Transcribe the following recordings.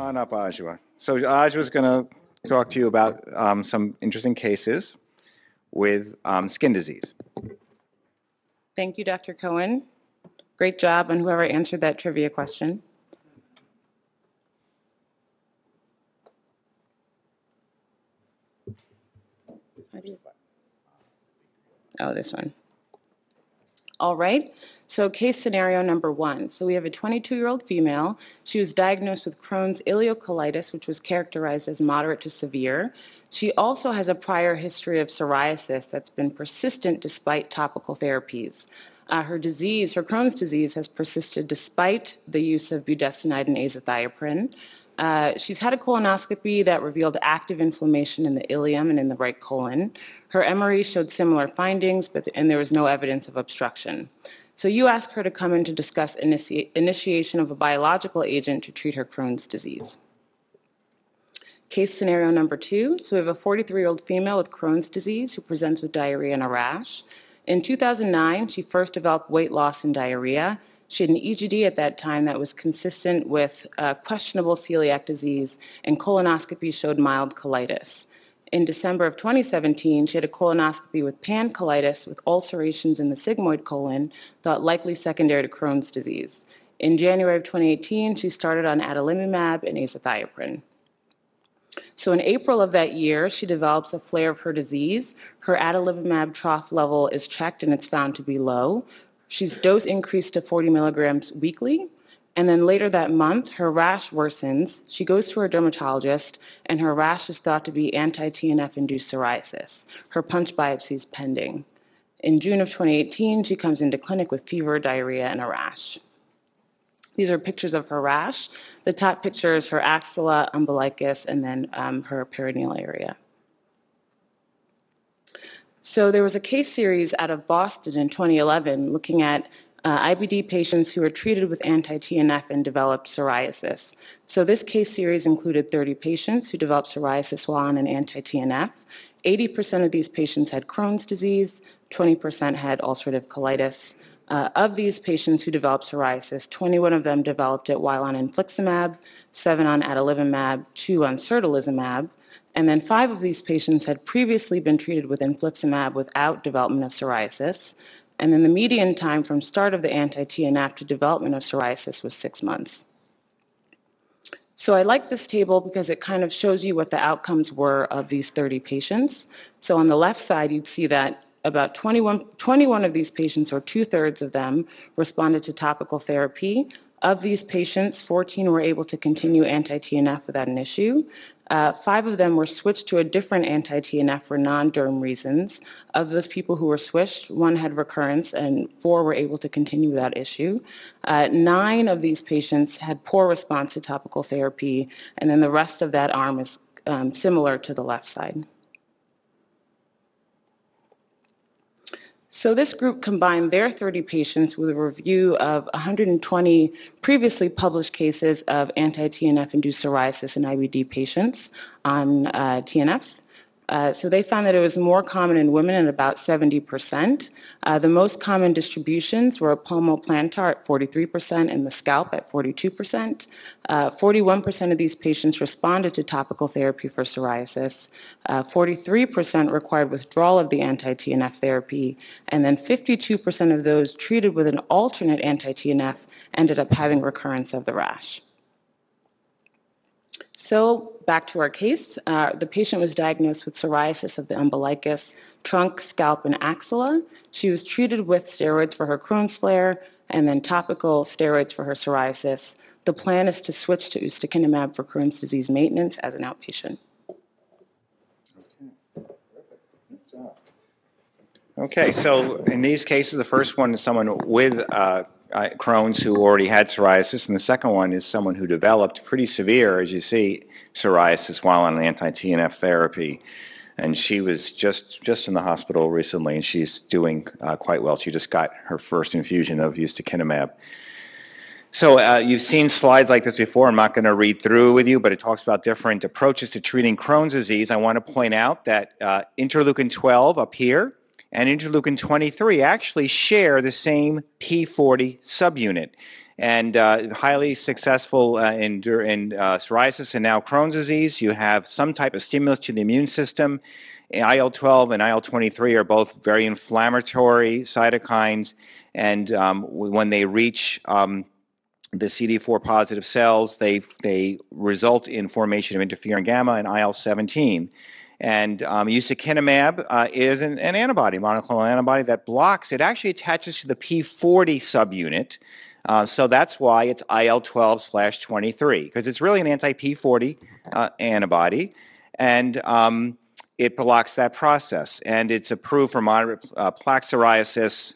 on up, Adjoa. So Adjoa's going to talk to you about um, some interesting cases with um, skin disease. Thank you, Dr. Cohen. Great job on whoever answered that trivia question. Oh, this one. All right, so case scenario number one. So we have a 22-year-old female. She was diagnosed with Crohn's ileocolitis, which was characterized as moderate to severe. She also has a prior history of psoriasis that's been persistent despite topical therapies. Uh, her disease, her Crohn's disease, has persisted despite the use of budesonide and azathioprine. Uh, she's had a colonoscopy that revealed active inflammation in the ileum and in the right colon. Her MRE showed similar findings, but and there was no evidence of obstruction. So you asked her to come in to discuss initia- initiation of a biological agent to treat her Crohn's disease. Case scenario number two. So we have a 43-year-old female with Crohn's disease who presents with diarrhea and a rash. In 2009, she first developed weight loss and diarrhea. She had an EGD at that time that was consistent with uh, questionable celiac disease, and colonoscopy showed mild colitis. In December of 2017, she had a colonoscopy with pancolitis with ulcerations in the sigmoid colon, thought likely secondary to Crohn's disease. In January of 2018, she started on adalimumab and azathioprine. So in April of that year, she develops a flare of her disease. Her adalimumab trough level is checked and it's found to be low. She's dose increased to 40 milligrams weekly. And then later that month, her rash worsens. She goes to her dermatologist, and her rash is thought to be anti-TNF induced psoriasis. Her punch biopsy is pending. In June of 2018, she comes into clinic with fever, diarrhea, and a rash. These are pictures of her rash. The top picture is her axilla, umbilicus, and then um, her perineal area. So there was a case series out of Boston in 2011 looking at uh, IBD patients who were treated with anti-TNF and developed psoriasis. So this case series included 30 patients who developed psoriasis while on an anti-TNF. 80% of these patients had Crohn's disease, 20% had ulcerative colitis. Uh, of these patients who developed psoriasis, 21 of them developed it while on infliximab, 7 on adalimumab, 2 on certolizumab, and then 5 of these patients had previously been treated with infliximab without development of psoriasis. And then the median time from start of the anti-TNF to development of psoriasis was 6 months. So I like this table because it kind of shows you what the outcomes were of these 30 patients. So on the left side, you'd see that about 21, 21 of these patients, or two-thirds of them, responded to topical therapy. Of these patients, 14 were able to continue anti-TNF without an issue. Uh, five of them were switched to a different anti-TNF for non-derm reasons. Of those people who were switched, one had recurrence and four were able to continue without issue. Uh, nine of these patients had poor response to topical therapy, and then the rest of that arm is um, similar to the left side. So this group combined their 30 patients with a review of 120 previously published cases of anti-TNF induced psoriasis in IBD patients on uh, TNFs. Uh, so they found that it was more common in women at about 70%. Uh, the most common distributions were palmoplantar at 43% and the scalp at 42%. Uh, 41% of these patients responded to topical therapy for psoriasis. 43% required withdrawal of the anti-TNF therapy. And then 52% of those treated with an alternate anti-TNF ended up having recurrence of the rash. So back to our case, uh, the patient was diagnosed with psoriasis of the umbilicus, trunk, scalp, and axilla. She was treated with steroids for her Crohn's flare and then topical steroids for her psoriasis. The plan is to switch to ustekinumab for Crohn's disease maintenance as an outpatient. Okay, so in these cases, the first one is someone with uh, uh, Crohn's who already had psoriasis, and the second one is someone who developed pretty severe, as you see, psoriasis while on anti-TNF therapy. And she was just just in the hospital recently, and she's doing uh, quite well. She just got her first infusion of ustekinumab. So uh, you've seen slides like this before. I'm not going to read through with you, but it talks about different approaches to treating Crohn's disease. I want to point out that uh, interleukin 12 up here and interleukin 23 actually share the same P40 subunit. And uh, highly successful uh, in, in uh, psoriasis and now Crohn's disease. You have some type of stimulus to the immune system. IL 12 and IL 23 are both very inflammatory cytokines. And um, when they reach um, the CD4 positive cells, they, they result in formation of interferon gamma and IL 17. And um, uh, is an, an, antibody, monoclonal antibody that blocks, it actually attaches to the P40 subunit. Uh, so that's why it's IL 12 slash 23, because it's really an anti P40 uh, antibody. And um, it blocks that process. And it's approved for moderate uh, plaque psoriasis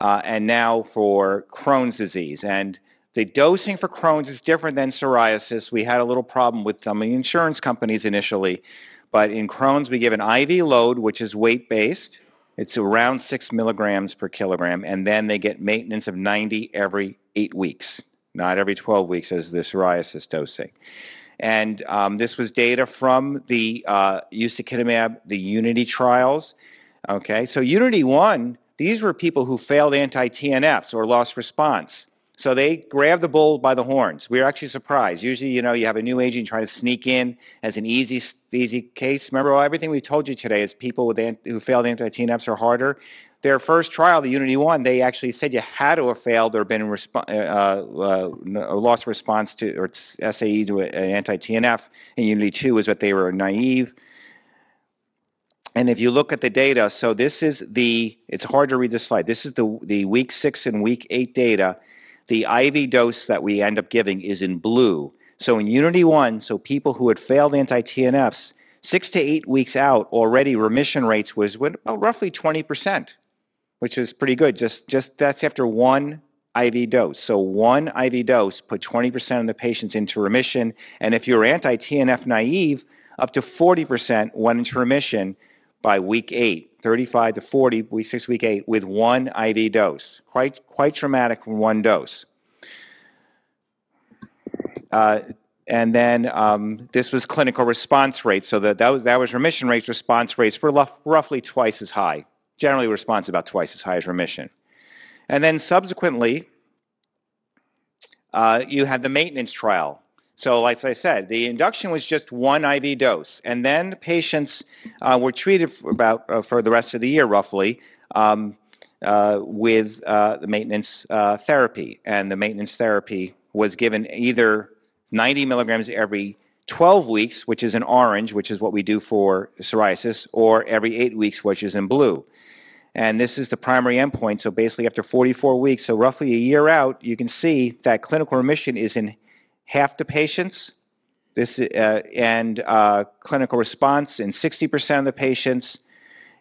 uh, and now for Crohn's disease. And the dosing for Crohn's is different than psoriasis. We had a little problem with some of the insurance companies initially, but in Crohn's we give an IV load, which is weight based. It's around six milligrams per kilogram, and then they get maintenance of 90 every eight weeks, not every 12 weeks as the psoriasis dosing. And um, this was data from the uh, ustekinumab, the UNITI trials. Okay, so UNITI 1, these were people who failed anti TNFs or lost response. So they grabbed the bull by the horns. We were actually surprised. Usually, you know, you have a new agent trying to sneak in as an easy, easy case. Remember, everything we told you today is people with who failed anti-TNFs are harder. Their first trial, the UNITI One, they actually said you had to have failed or been resp- uh, uh, lost response to or SAE to an anti-TNF. And UNITI Two is what they were naive. And if you look at the data, so this is the, it's hard to read this slide. This is the, the week six and week eight data the IV dose that we end up giving is in blue. So in UNITI 1, so people who had failed anti-TNFs, six to eight weeks out, already remission rates was roughly 20%, which is pretty good. Just, just that's after one IV dose. So one IV dose put 20% of the patients into remission. And if you're anti-TNF naive, up to 40% went into remission by week eight, 35 to 40, week six, week eight, with one IV dose. Quite, quite dramatic from one dose. Uh, and then um, this was clinical response rate. So that, that, was, that was remission rates, response rates were roughly twice as high. Generally, response about twice as high as remission. And then subsequently, uh, you had the maintenance trial. So, like I said, the induction was just one IV dose, and then patients uh, were treated for about uh, for the rest of the year, roughly, um, uh, with uh, the maintenance uh, therapy. And the maintenance therapy was given either 90 milligrams every 12 weeks, which is in orange, which is what we do for psoriasis, or every eight weeks, which is in blue. And this is the primary endpoint. So basically, after 44 weeks, so roughly a year out, you can see that clinical remission is in half the patients. This uh, and uh, clinical response in 60% of the patients,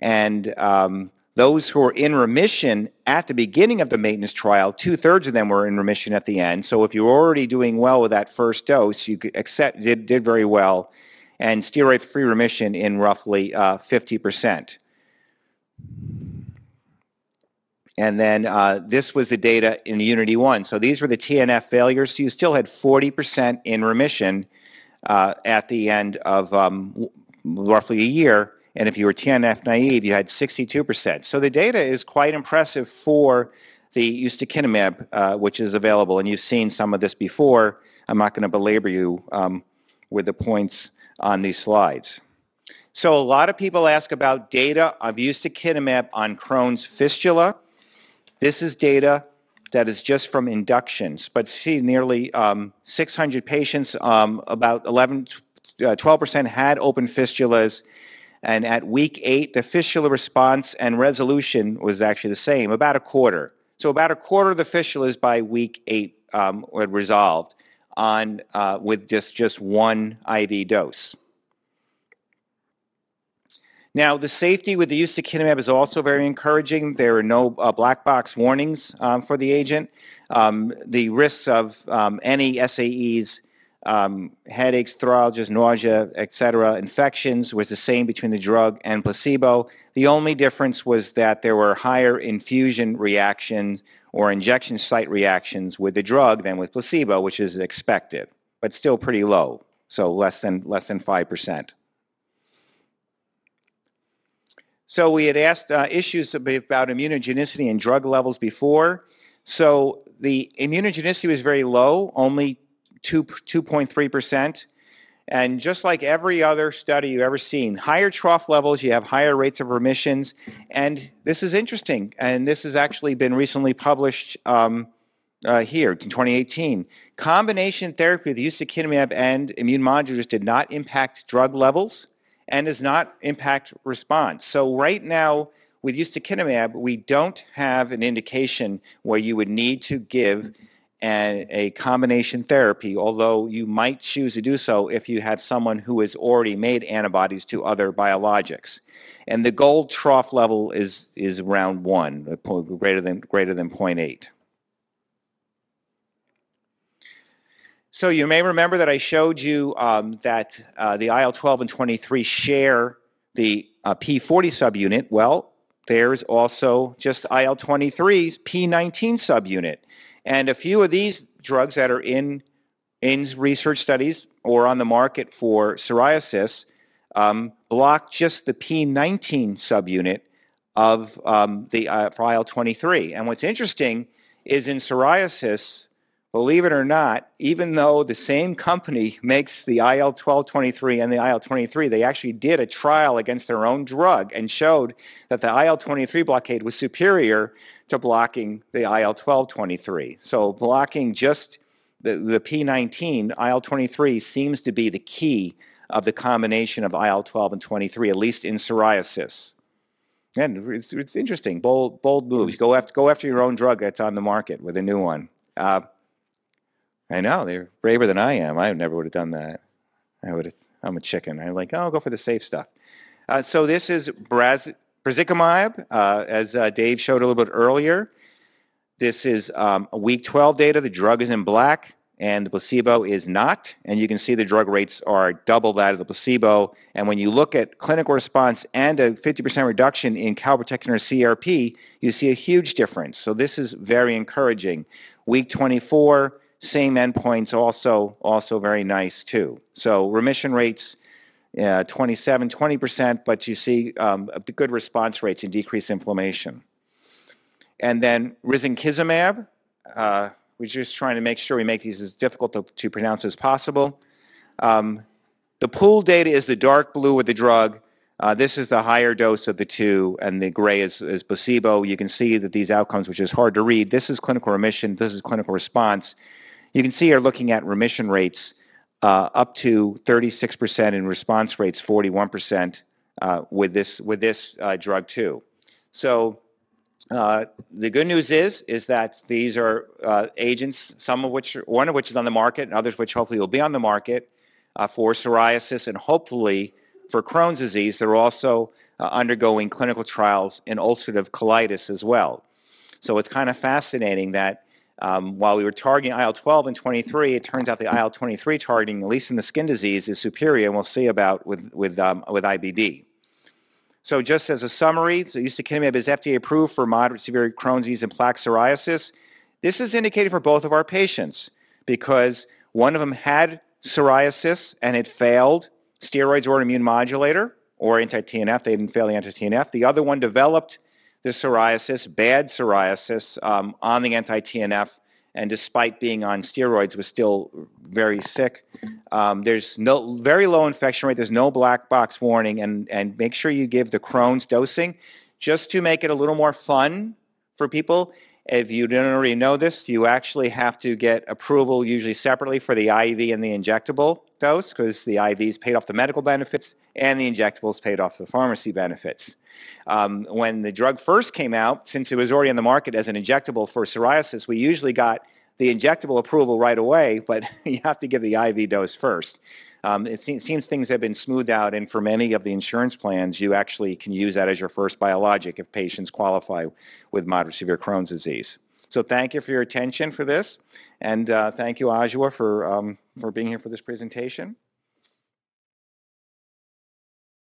and um, those who were in remission at the beginning of the maintenance trial, two thirds of them were in remission at the end. So if you're already doing well with that first dose, you accept, did, did very well, and steroid free remission in roughly uh, 50%. And then uh, this was the data in UNITI 1. So these were the TNF failures. So you still had 40% in remission uh, at the end of um, roughly a year. And if you were TNF naive, you had 62%. So the data is quite impressive for the ustekinumab, uh, which is available. And you've seen some of this before. I'm not going to belabor you um, with the points on these slides. So a lot of people ask about data of ustekinumab on Crohn's fistula. This is data that is just from inductions, but see nearly um, 600 patients, um, about 11, uh, 12% had open fistulas. And at week eight, the fistula response and resolution was actually the same, about a quarter. So about a quarter of the fistulas by week eight um, were resolved on uh, with just, just one IV dose. Now, the safety with the use of ustekinumab is also very encouraging. There are no uh, black box warnings um, for the agent. Um, the risks of um, any SAEs, um, headaches, neuralgia, nausea, etc., infections was the same between the drug and placebo. The only difference was that there were higher infusion reactions or injection site reactions with the drug than with placebo, which is expected, but still pretty low, so less than less than five percent. So we had asked uh, issues about immunogenicity and drug levels before. So the immunogenicity was very low, only 2, 2.3%. And just like every other study you've ever seen, higher trough levels, you have higher rates of remissions. And this is interesting. And this has actually been recently published um, uh, here in 2018. Combination therapy with ustekinumab and immune modulators did not impact drug levels and does not impact response. So right now, with ustekinumab, we don't have an indication where you would need to give an, a combination therapy, although you might choose to do so if you have someone who has already made antibodies to other biologics. And the gold trough level is, is around 1, greater than, greater than 0.8. So you may remember that I showed you um, that uh, the IL-12 and 23 share the uh, P40 subunit. Well, there's also just IL-23's P19 subunit. And a few of these drugs that are in, in research studies or on the market for psoriasis um, block just the P19 subunit of um, the uh, IL-23. And what's interesting is in psoriasis, believe it or not, even though the same company makes the IL 1223 and the IL 23, they actually did a trial against their own drug and showed that the IL 23 blockade was superior to blocking the IL 1223. So blocking just the, the P19, IL 23 seems to be the key of the combination of IL 12 and 23, at least in psoriasis. And it's, it's interesting, bold, bold moves. Go after, go after your own drug that's on the market with a new one. Uh, I know they're braver than I am. I never would have done that. I would have. I'm a chicken. I'm like, oh, I'll go for the safe stuff. Uh, so this is Braz, brazikumab, uh, as uh, Dave showed a little bit earlier. This is um, week 12 data. The drug is in black, and the placebo is not. And you can see the drug rates are double that of the placebo. And when you look at clinical response and a 50% reduction in calprotectin or CRP, you see a huge difference. So this is very encouraging. Week 24 same endpoints also also very nice too. So remission rates, uh, 27, 20%, but you see um, good response rates and decreased inflammation. And then risankizumab, uh, we're just trying to make sure we make these as difficult to, to pronounce as possible. Um, the pool data is the dark blue with the drug. Uh, this is the higher dose of the two, and the gray is, is placebo. You can see that these outcomes, which is hard to read, this is clinical remission, this is clinical response. You can see you're looking at remission rates uh, up to 36% and response rates 41% uh, with this with this uh, drug too. So uh, the good news is is that these are uh, agents, some of which one of which is on the market, and others which hopefully will be on the market uh, for psoriasis and hopefully for Crohn's disease. They're also undergoing clinical trials in ulcerative colitis as well. So it's kind of fascinating that um, while we were targeting IL-12 and 23, it turns out the IL-23 targeting, at least in the skin disease, is superior, and we'll see about with, with, um, with IBD. So just as a summary, so ustekinumab is FDA approved for moderate severe Crohn's disease and plaque psoriasis. This is indicated for both of our patients because one of them had psoriasis and it failed steroids or an immune modulator or anti-TNF. They didn't fail the anti-TNF. The other one developed the psoriasis, bad psoriasis, um, on the anti-TNF, and despite being on steroids, was still very sick. Um, there's no very low infection rate. There's no black box warning, and and make sure you give the Crohn's dosing, just to make it a little more fun for people. If you don't already know this, you actually have to get approval usually separately for the IV and the injectable dose because the IVs paid off the medical benefits and the injectables paid off the pharmacy benefits. Um, when the drug first came out, since it was already on the market as an injectable for psoriasis, we usually got the injectable approval right away, but you have to give the IV dose first. Um, it seems things have been smoothed out, and for many of the insurance plans, you actually can use that as your first biologic if patients qualify with moderate severe Crohn's disease. So thank you for your attention for this, and uh, thank you, Adjoa, for, um, for being here for this presentation.